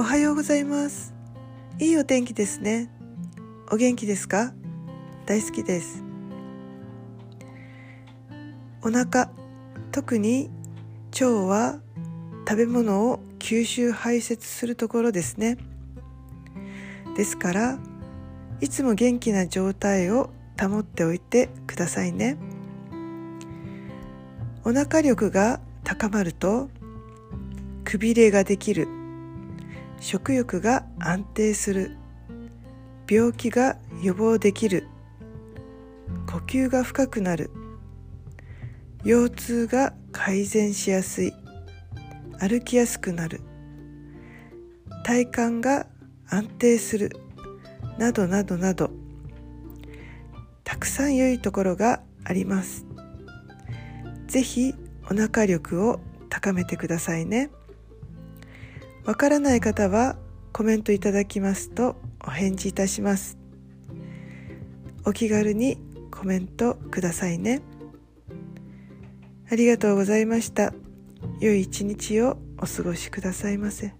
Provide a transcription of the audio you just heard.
おはようございます。いいお天気ですね。お元気ですか？大好きです。お腹特に腸は食べ物を吸収排泄するところですね。ですからいつも元気な状態を保っておいてくださいね。お腹力が高まるとくびれができる。食欲が安定する。病気が予防できる。呼吸が深くなる。腰痛が改善しやすい。歩きやすくなる。体幹が安定する。などなどなど。たくさん良いところがあります。ぜひお腹力を高めてくださいね。わからない方はコメントいただきますとお返事いたします。お気軽にコメントくださいね。ありがとうございました。良い一日をお過ごしくださいませ。